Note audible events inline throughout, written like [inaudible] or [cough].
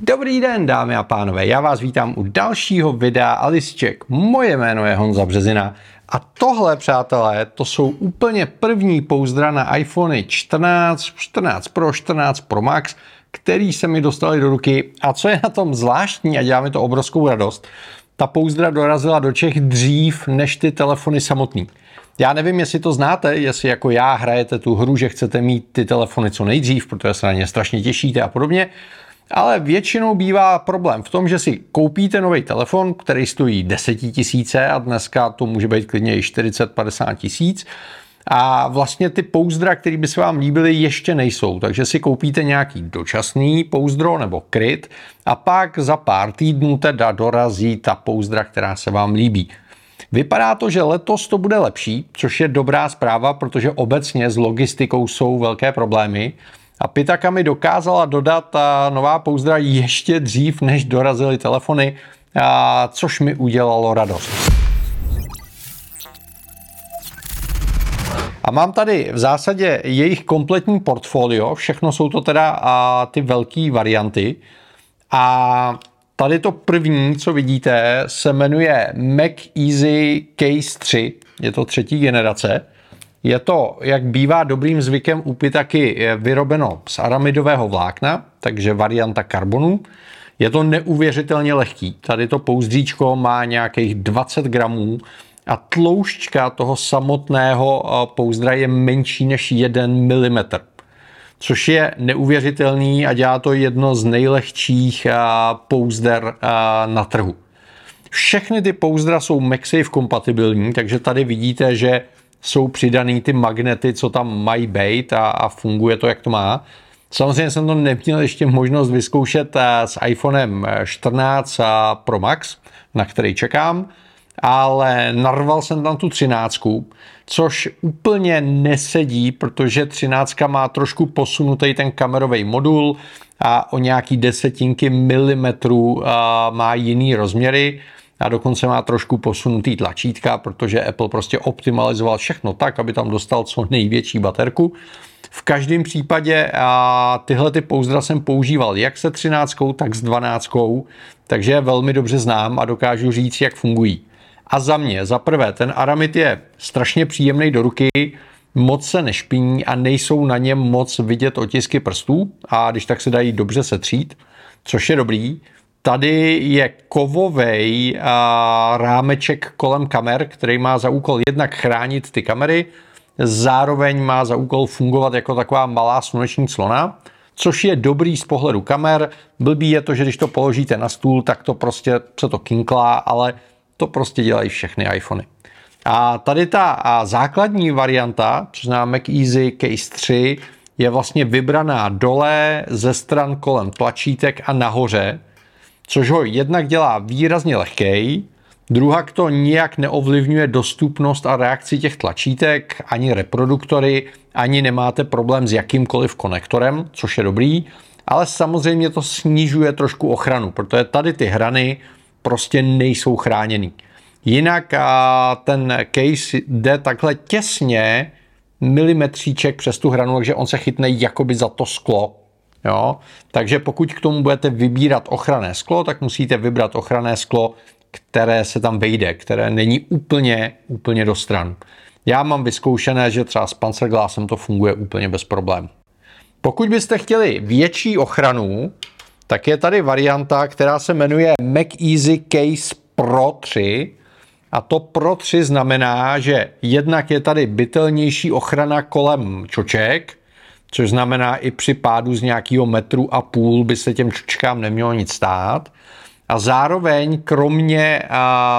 Dobrý den, dámy a pánové, já vás vítám u dalšího videa Alisček. Moje jméno je Honza Březina a tohle, přátelé, to jsou úplně první pouzdra na iPhone 14, 14 Pro, 14 Pro Max, který se mi dostali do ruky. A co je na tom zvláštní a dělá mi to obrovskou radost, ta pouzdra dorazila do Čech dřív než ty telefony samotný. Já nevím, jestli to znáte, jestli jako já hrajete tu hru, že chcete mít ty telefony co nejdřív, protože se na ně strašně těšíte a podobně. Ale většinou bývá problém v tom, že si koupíte nový telefon, který stojí 10 tisíce a dneska to může být klidně i 40-50 tisíc. A vlastně ty pouzdra, které by se vám líbily, ještě nejsou. Takže si koupíte nějaký dočasný pouzdro nebo kryt a pak za pár týdnů teda dorazí ta pouzdra, která se vám líbí. Vypadá to, že letos to bude lepší, což je dobrá zpráva, protože obecně s logistikou jsou velké problémy. A Pitaka mi dokázala dodat nová pouzdra ještě dřív, než dorazily telefony, což mi udělalo radost. A mám tady v zásadě jejich kompletní portfolio, všechno jsou to teda a, ty velké varianty. A tady to první, co vidíte, se jmenuje Mac Easy Case 3, je to třetí generace. Je to, jak bývá dobrým zvykem u Pitaky, vyrobeno z aramidového vlákna, takže varianta karbonu. Je to neuvěřitelně lehký. Tady to pouzdříčko má nějakých 20 gramů a tloušťka toho samotného eh, pouzdra je menší než 1 mm. Což je neuvěřitelný a dělá to jedno z nejlehčích eh, pouzder eh, na trhu. Všechny ty pouzdra jsou MagSafe kompatibilní, takže tady vidíte, že jsou přidaný ty magnety, co tam mají být a, a funguje to, jak to má. Samozřejmě jsem to neměl ještě možnost vyzkoušet eh, s iPhonem 14 Pro Max, na který čekám, ale narval jsem tam tu 13, což úplně nesedí, protože 13 má trošku posunutý ten kamerový modul a o nějaký desetinky milimetrů má jiný rozměry a dokonce má trošku posunutý tlačítka, protože Apple prostě optimalizoval všechno tak, aby tam dostal co největší baterku. V každém případě a tyhle ty pouzdra jsem používal jak se 13, tak s 12, takže je velmi dobře znám a dokážu říct, jak fungují. A za mě, za prvé, ten aramid je strašně příjemný do ruky, moc se nešpiní a nejsou na něm moc vidět otisky prstů a když tak se dají dobře setřít, což je dobrý. Tady je kovový rámeček kolem kamer, který má za úkol jednak chránit ty kamery, zároveň má za úkol fungovat jako taková malá sluneční clona, což je dobrý z pohledu kamer. Blbý je to, že když to položíte na stůl, tak to prostě se to kinklá, ale to prostě dělají všechny iPhony. A tady ta základní varianta, což znamená Mac Easy Case 3, je vlastně vybraná dole ze stran kolem tlačítek a nahoře, což ho jednak dělá výrazně lehkej, druhak to nijak neovlivňuje dostupnost a reakci těch tlačítek, ani reproduktory, ani nemáte problém s jakýmkoliv konektorem, což je dobrý, ale samozřejmě to snižuje trošku ochranu, protože tady ty hrany prostě nejsou chráněný. Jinak a ten case jde takhle těsně milimetříček přes tu hranu, takže on se chytne jakoby za to sklo. Jo? Takže pokud k tomu budete vybírat ochranné sklo, tak musíte vybrat ochranné sklo, které se tam vejde, které není úplně, úplně do stran. Já mám vyzkoušené, že třeba s Panzerglassem to funguje úplně bez problémů. Pokud byste chtěli větší ochranu, tak je tady varianta, která se jmenuje Mac Easy Case Pro 3. A to Pro 3 znamená, že jednak je tady bytelnější ochrana kolem čoček, což znamená i při pádu z nějakého metru a půl by se těm čočkám nemělo nic stát. A zároveň kromě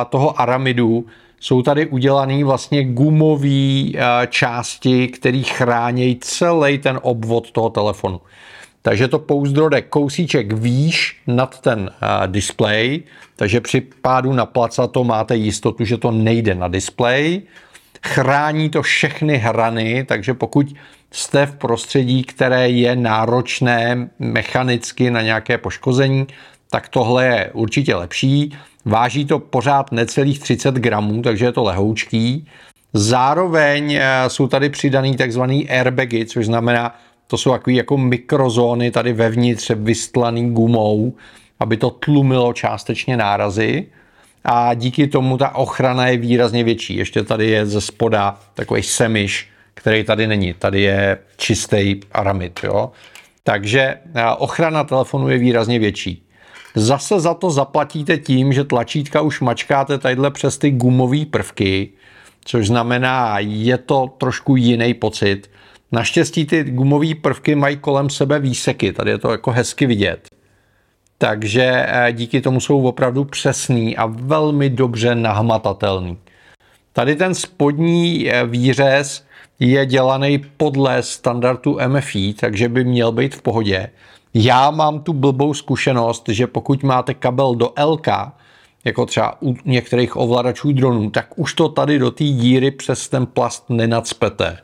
toho aramidu jsou tady udělané vlastně gumové části, které chrání celý ten obvod toho telefonu. Takže to pouzdro jde kousíček výš nad ten uh, display, takže při pádu na to máte jistotu, že to nejde na display. Chrání to všechny hrany, takže pokud jste v prostředí, které je náročné mechanicky na nějaké poškození, tak tohle je určitě lepší. Váží to pořád necelých 30 gramů, takže je to lehoučký. Zároveň jsou tady přidaný takzvaný airbagy, což znamená, to jsou takové jako mikrozóny tady vevnitř vystlaný gumou, aby to tlumilo částečně nárazy a díky tomu ta ochrana je výrazně větší. Ještě tady je ze spoda takový semiš, který tady není. Tady je čistý aramid. Jo? Takže ochrana telefonu je výrazně větší. Zase za to zaplatíte tím, že tlačítka už mačkáte tadyhle přes ty gumové prvky, což znamená, je to trošku jiný pocit. Naštěstí ty gumové prvky mají kolem sebe výseky, tady je to jako hezky vidět. Takže eh, díky tomu jsou opravdu přesný a velmi dobře nahmatatelný. Tady ten spodní eh, výřez je dělaný podle standardu MFI, takže by měl být v pohodě. Já mám tu blbou zkušenost, že pokud máte kabel do LK, jako třeba u některých ovladačů dronů, tak už to tady do té díry přes ten plast nenacpete.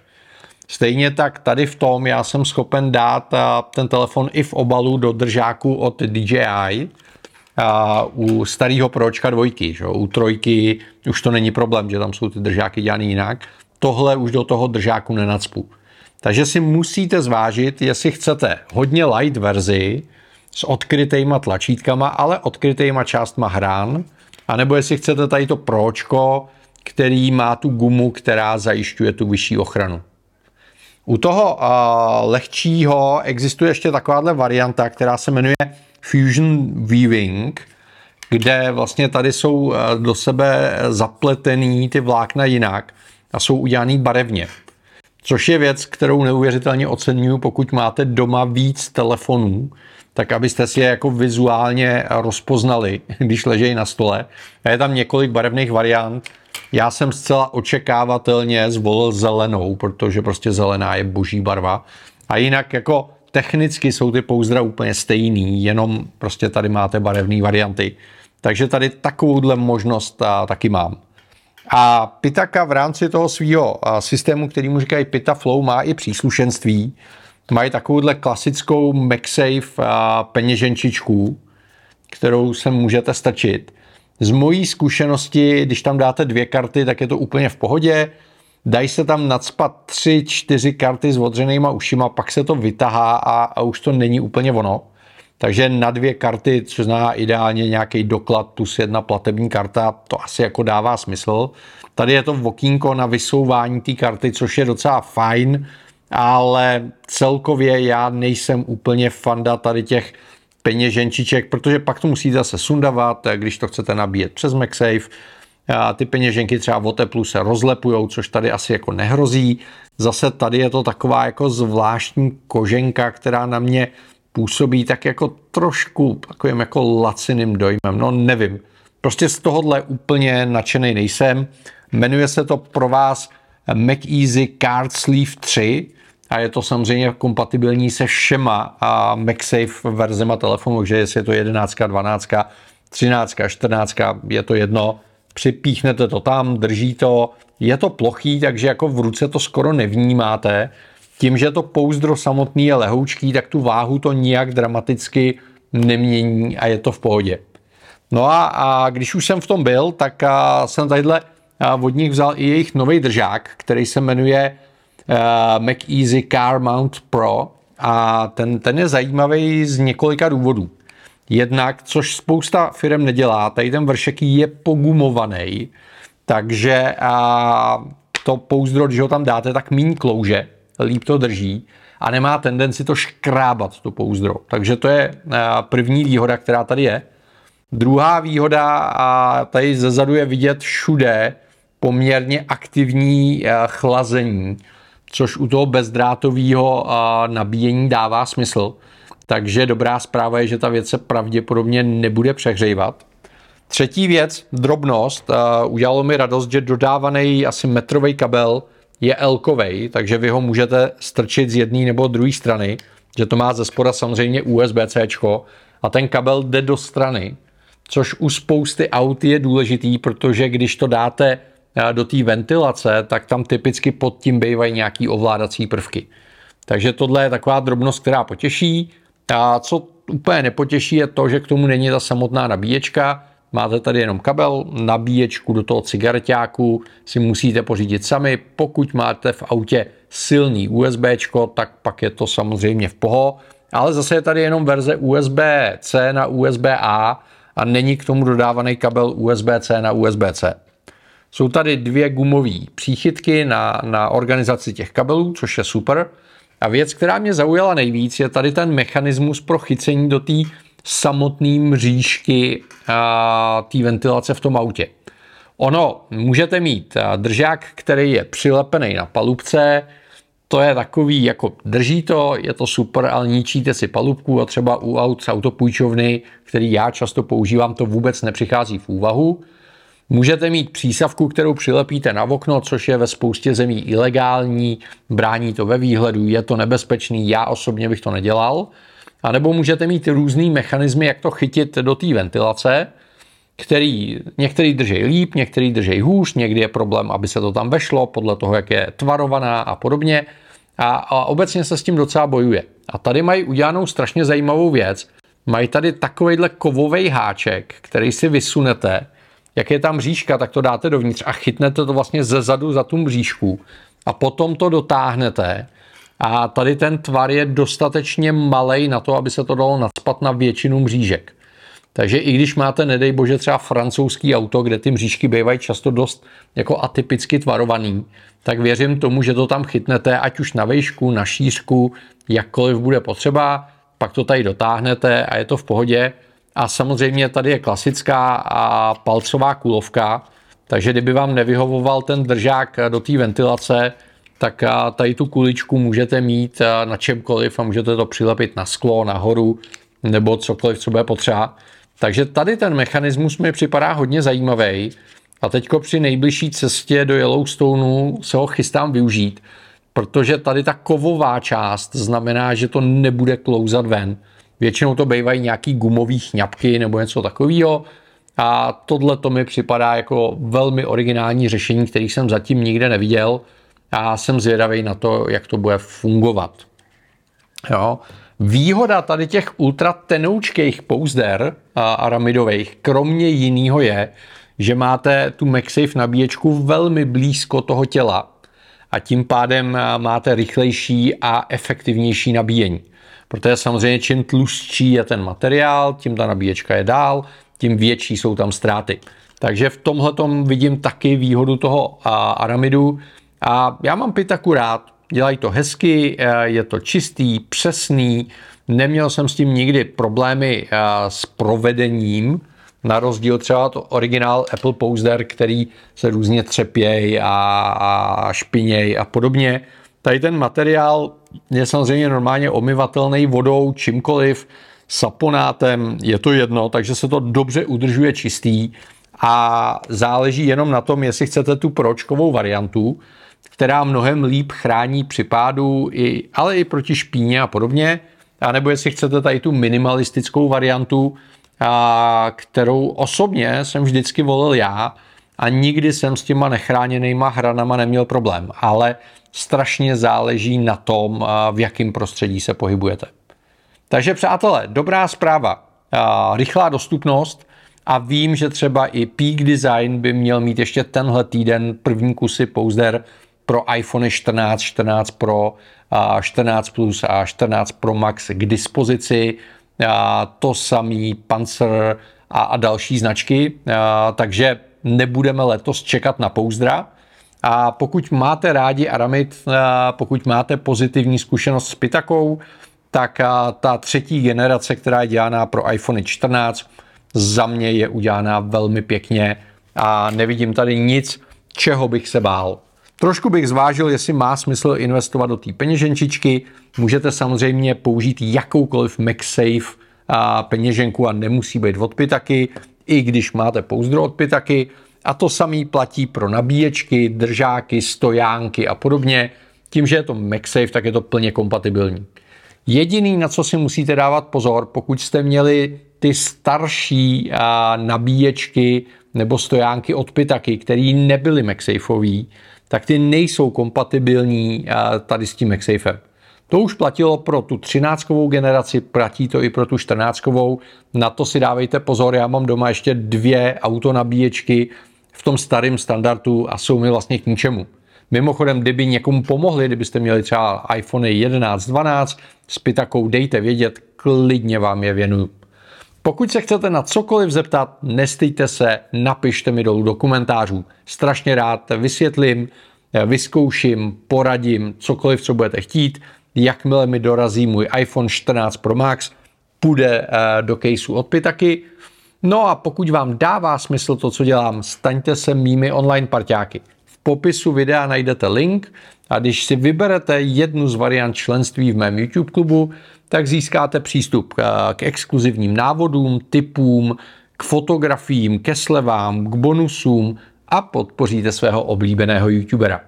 Stejně tak tady v tom já jsem schopen dát ten telefon i v obalu do držáku od DJI, a u starého pročka dvojky, že? u trojky už to není problém, že tam jsou ty držáky dělané jinak. Tohle už do toho držáku nenacpu. Takže si musíte zvážit, jestli chcete hodně light verzi s odkrytejma tlačítkama, ale odkrytejma částma hrán, anebo jestli chcete tady to pročko, který má tu gumu, která zajišťuje tu vyšší ochranu. U toho uh, lehčího existuje ještě takováhle varianta, která se jmenuje Fusion Weaving, kde vlastně tady jsou do sebe zapletený ty vlákna jinak a jsou udělaný barevně. Což je věc, kterou neuvěřitelně oceňuju, pokud máte doma víc telefonů, tak abyste si je jako vizuálně rozpoznali, [laughs] když ležejí na stole. A je tam několik barevných variant. Já jsem zcela očekávatelně zvolil zelenou, protože prostě zelená je boží barva. A jinak jako technicky jsou ty pouzdra úplně stejný, jenom prostě tady máte barevné varianty. Takže tady takovouhle možnost taky mám. A Pitaka v rámci toho svého systému, který mu říkají Pita Flow, má i příslušenství. Mají takovouhle klasickou MagSafe peněženčičku, kterou se můžete stačit. Z mojí zkušenosti, když tam dáte dvě karty, tak je to úplně v pohodě. Dají se tam nadspat tři, čtyři karty s odřenýma ušima, pak se to vytahá a, a už to není úplně ono. Takže na dvě karty, což znamená ideálně nějaký doklad plus jedna platební karta, to asi jako dává smysl. Tady je to okýnko na vysouvání té karty, což je docela fajn, ale celkově já nejsem úplně fanda tady těch peněženčiček, protože pak to musíte zase sundavat, když to chcete nabíjet přes MagSafe. A ty peněženky třeba o teplu se rozlepujou, což tady asi jako nehrozí. Zase tady je to taková jako zvláštní koženka, která na mě působí tak jako trošku takovým jako laciným dojmem. No nevím. Prostě z tohohle úplně nadšený nejsem. Jmenuje se to pro vás Mac Easy Card Sleeve 3 a je to samozřejmě kompatibilní se všema a MagSafe verzema telefonu, takže jestli je to 11, 12, 13, 14, je to jedno, připíchnete to tam, drží to, je to plochý, takže jako v ruce to skoro nevnímáte, tím, že to pouzdro samotný je lehoučký, tak tu váhu to nijak dramaticky nemění a je to v pohodě. No a, a když už jsem v tom byl, tak a, jsem tadyhle a, od nich vzal i jejich nový držák, který se jmenuje a, Mac Easy Car Mount Pro a ten, ten je zajímavý z několika důvodů. Jednak, což spousta firm nedělá, tady ten vršek je pogumovaný, takže a, to pouzdro, když ho tam dáte, tak méně klouže, líp to drží a nemá tendenci to škrábat, to pouzdro. Takže to je eh, první výhoda, která tady je. Druhá výhoda, a tady zezadu je vidět všude poměrně aktivní eh, chlazení, což u toho bezdrátového eh, nabíjení dává smysl. Takže dobrá zpráva je, že ta věc se pravděpodobně nebude přehřívat. Třetí věc, drobnost, udělalo mi radost, že dodávaný asi metrový kabel je l takže vy ho můžete strčit z jedné nebo druhé strany, že to má ze spoda samozřejmě USB-C a ten kabel jde do strany, což u spousty aut je důležitý, protože když to dáte eh, do té ventilace, tak tam typicky pod tím bývají nějaký ovládací prvky. Takže tohle je taková drobnost, která potěší. A co úplně nepotěší je to, že k tomu není ta samotná nabíječka. Máte tady jenom kabel, nabíječku do toho cigaretáku si musíte pořídit sami. Pokud máte v autě silný USB, tak pak je to samozřejmě v poho. Ale zase je tady jenom verze USB-C na USB-A a není k tomu dodávaný kabel USB-C na USB-C. Jsou tady dvě gumové příchytky na, na organizaci těch kabelů, což je super. A věc, která mě zaujala nejvíc, je tady ten mechanismus pro chycení do té samotné mřížky té ventilace v tom autě. Ono, můžete mít držák, který je přilepený na palubce, to je takový, jako drží to, je to super, ale ničíte si palubku a třeba u aut z autopůjčovny, který já často používám, to vůbec nepřichází v úvahu. Můžete mít přísavku, kterou přilepíte na okno, což je ve spoustě zemí ilegální, brání to ve výhledu, je to nebezpečný, já osobně bych to nedělal. A nebo můžete mít různý mechanismy, jak to chytit do té ventilace, který některý drží líp, některý drží hůř, někdy je problém, aby se to tam vešlo, podle toho, jak je tvarovaná a podobně. A, a obecně se s tím docela bojuje. A tady mají udělanou strašně zajímavou věc. Mají tady takovejhle kovový háček, který si vysunete jak je tam mřížka, tak to dáte dovnitř a chytnete to vlastně ze zadu za tu mřížku a potom to dotáhnete a tady ten tvar je dostatečně malý na to, aby se to dalo nadspat na většinu mřížek. Takže i když máte, nedej bože, třeba francouzský auto, kde ty mřížky bývají často dost jako atypicky tvarovaný, tak věřím tomu, že to tam chytnete, ať už na vejšku, na šířku, jakkoliv bude potřeba, pak to tady dotáhnete a je to v pohodě. A samozřejmě tady je klasická a palcová kulovka, takže kdyby vám nevyhovoval ten držák do té ventilace, tak tady tu kuličku můžete mít na čemkoliv a můžete to přilepit na sklo, nahoru nebo cokoliv, co bude potřeba. Takže tady ten mechanismus mi připadá hodně zajímavý a teďko při nejbližší cestě do Yellowstoneu se ho chystám využít, protože tady ta kovová část znamená, že to nebude klouzat ven. Většinou to bývají nějaký gumový chňapky nebo něco takového. A tohle to mi připadá jako velmi originální řešení, který jsem zatím nikde neviděl a jsem zvědavý na to, jak to bude fungovat. Jo. Výhoda tady těch ultra tenoučkých pouzder aramidových, kromě jiného je, že máte tu MagSafe nabíječku velmi blízko toho těla a tím pádem máte rychlejší a efektivnější nabíjení. Protože samozřejmě čím tlustší je ten materiál, tím ta nabíječka je dál, tím větší jsou tam ztráty. Takže v tomhle vidím taky výhodu toho aramidu. A já mám pitaku rád, dělají to hezky, e, je to čistý, přesný, neměl jsem s tím nikdy problémy e, s provedením, na rozdíl třeba to originál Apple Poster, který se různě třepěj a, a špiněj a podobně. Tady ten materiál je samozřejmě normálně omyvatelný vodou, čímkoliv, saponátem, je to jedno, takže se to dobře udržuje čistý. A záleží jenom na tom, jestli chcete tu pročkovou variantu, která mnohem líp chrání připádu, i, ale i proti špíně a podobně, a nebo jestli chcete tady tu minimalistickou variantu, a, kterou osobně jsem vždycky volil já a nikdy jsem s těma nechráněnýma hranama neměl problém, ale strašně záleží na tom, v jakém prostředí se pohybujete. Takže přátelé, dobrá zpráva, rychlá dostupnost. A vím, že třeba i Peak Design by měl mít ještě tenhle týden první kusy Pouzder pro iPhone 14, 14 Pro, 14 Plus a 14 Pro Max k dispozici. To samý Panzer a další značky, takže nebudeme letos čekat na Pouzdra, a pokud máte rádi Aramid, pokud máte pozitivní zkušenost s Pitakou, tak ta třetí generace, která je dělaná pro iPhone 14, za mě je udělaná velmi pěkně a nevidím tady nic, čeho bych se bál. Trošku bych zvážil, jestli má smysl investovat do té peněženčičky. Můžete samozřejmě použít jakoukoliv MagSafe peněženku a nemusí být od Pitaky, i když máte pouzdro od Pitaky. A to samý platí pro nabíječky, držáky, stojánky a podobně. Tím, že je to MagSafe, tak je to plně kompatibilní. Jediný, na co si musíte dávat pozor, pokud jste měli ty starší a, nabíječky nebo stojánky od Pitaky, které nebyly MagSafeový, tak ty nejsou kompatibilní a, tady s tím MagSafem. To už platilo pro tu 13 generaci, platí to i pro tu 14 Na to si dávejte pozor, já mám doma ještě dvě autonabíječky v tom starém standardu a jsou mi vlastně k ničemu. Mimochodem, kdyby někomu pomohli, kdybyste měli třeba iPhone 11, 12 s pitakou, dejte vědět, klidně vám je věnuju. Pokud se chcete na cokoliv zeptat, nestýďte se, napište mi dolů do komentářů. Strašně rád vysvětlím, vyzkouším, poradím, cokoliv, co budete chtít. Jakmile mi dorazí můj iPhone 14 Pro Max, půjde eh, do caseu od Pitaky. No a pokud vám dává smysl to, co dělám, staňte se mými online parťáky. V popisu videa najdete link a když si vyberete jednu z variant členství v mém YouTube klubu, tak získáte přístup k exkluzivním návodům, typům, k fotografiím, ke slevám, k bonusům a podpoříte svého oblíbeného youtubera.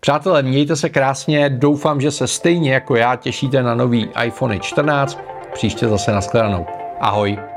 Přátelé, mějte se krásně, doufám, že se stejně jako já těšíte na nový iPhone 14. Příště zase nashledanou. Ahoj.